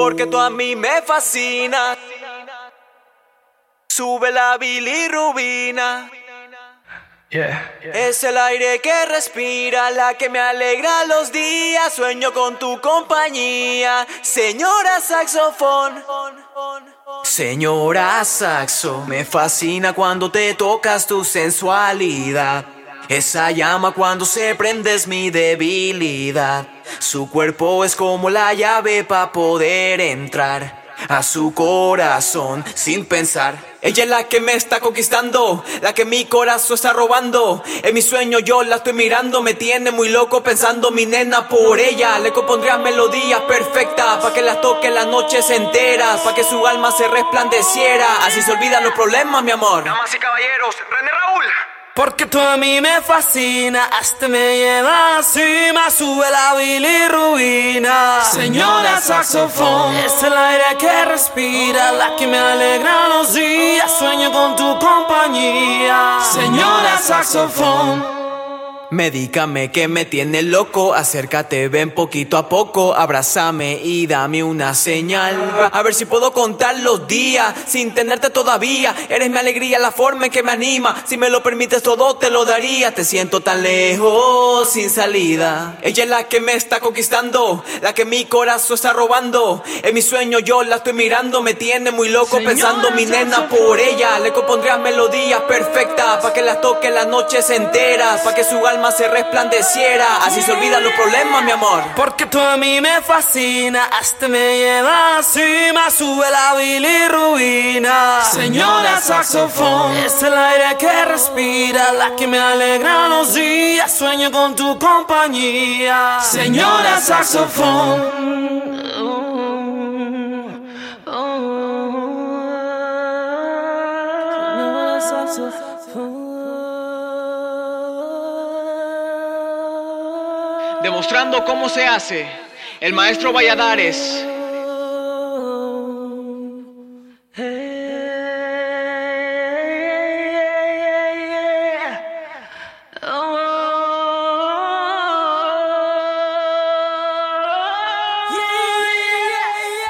Porque tú a mí me fascina. Sube la bilirrubina. Es el aire que respira, la que me alegra los días. Sueño con tu compañía, señora saxofón. Señora saxo, me fascina cuando te tocas tu sensualidad. Esa llama cuando se prende es mi debilidad. Su cuerpo es como la llave para poder entrar a su corazón sin pensar. Ella es la que me está conquistando, la que mi corazón está robando. En mi sueño yo la estoy mirando, me tiene muy loco pensando mi nena por ella. Le compondría melodías perfectas para que las toque las noches enteras, para que su alma se resplandeciera. Así se olvidan los problemas, mi amor. Damas y caballeros, René Raúl. Porque tú a mí me fascina, hasta me lleva encima, sube la bilirrubina. Señora saxofón, es el aire que respira, la que me alegra los días, sueño con tu compañía. Señora saxofón. Medícame que me tiene loco, acércate, ven poquito a poco, abrázame y dame una señal. A ver si puedo contar los días sin tenerte todavía. Eres mi alegría, la forma en que me anima. Si me lo permites todo te lo daría. Te siento tan lejos, sin salida. Ella es la que me está conquistando, la que mi corazón está robando. En mi sueño yo la estoy mirando, me tiene muy loco pensando mi nena por ella. Le compondría melodías perfectas para que las toque las noches enteras, para que su alma se resplandeciera. Así se olvidan los problemas, mi amor. Porque tú a mí me fascina, hasta me lleva encima, sube la bilirrubina. Señora saxofón, es el aire que respira, la que me alegra los días. Sueño con tu compañía. Señora saxofón. Señora saxofón. Demostrando cómo se hace, el maestro Valladares.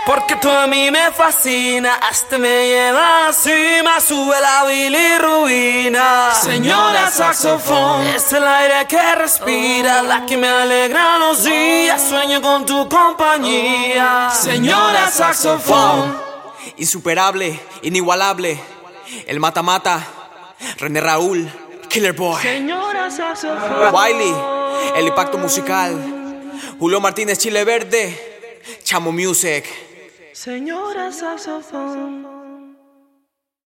Porque tú a mí me fascina, hasta me lleva encima, sube la bilirrubina. Señora saxofón, es el aire que respira, la que me alegra los días, sueño con tu compañía. Señora saxofón, insuperable, inigualable, el mata-mata, René Raúl, Killer Boy. Señora saxofón. Wiley, el impacto musical, Julio Martínez Chile Verde, Chamo Music. Señora saxofón.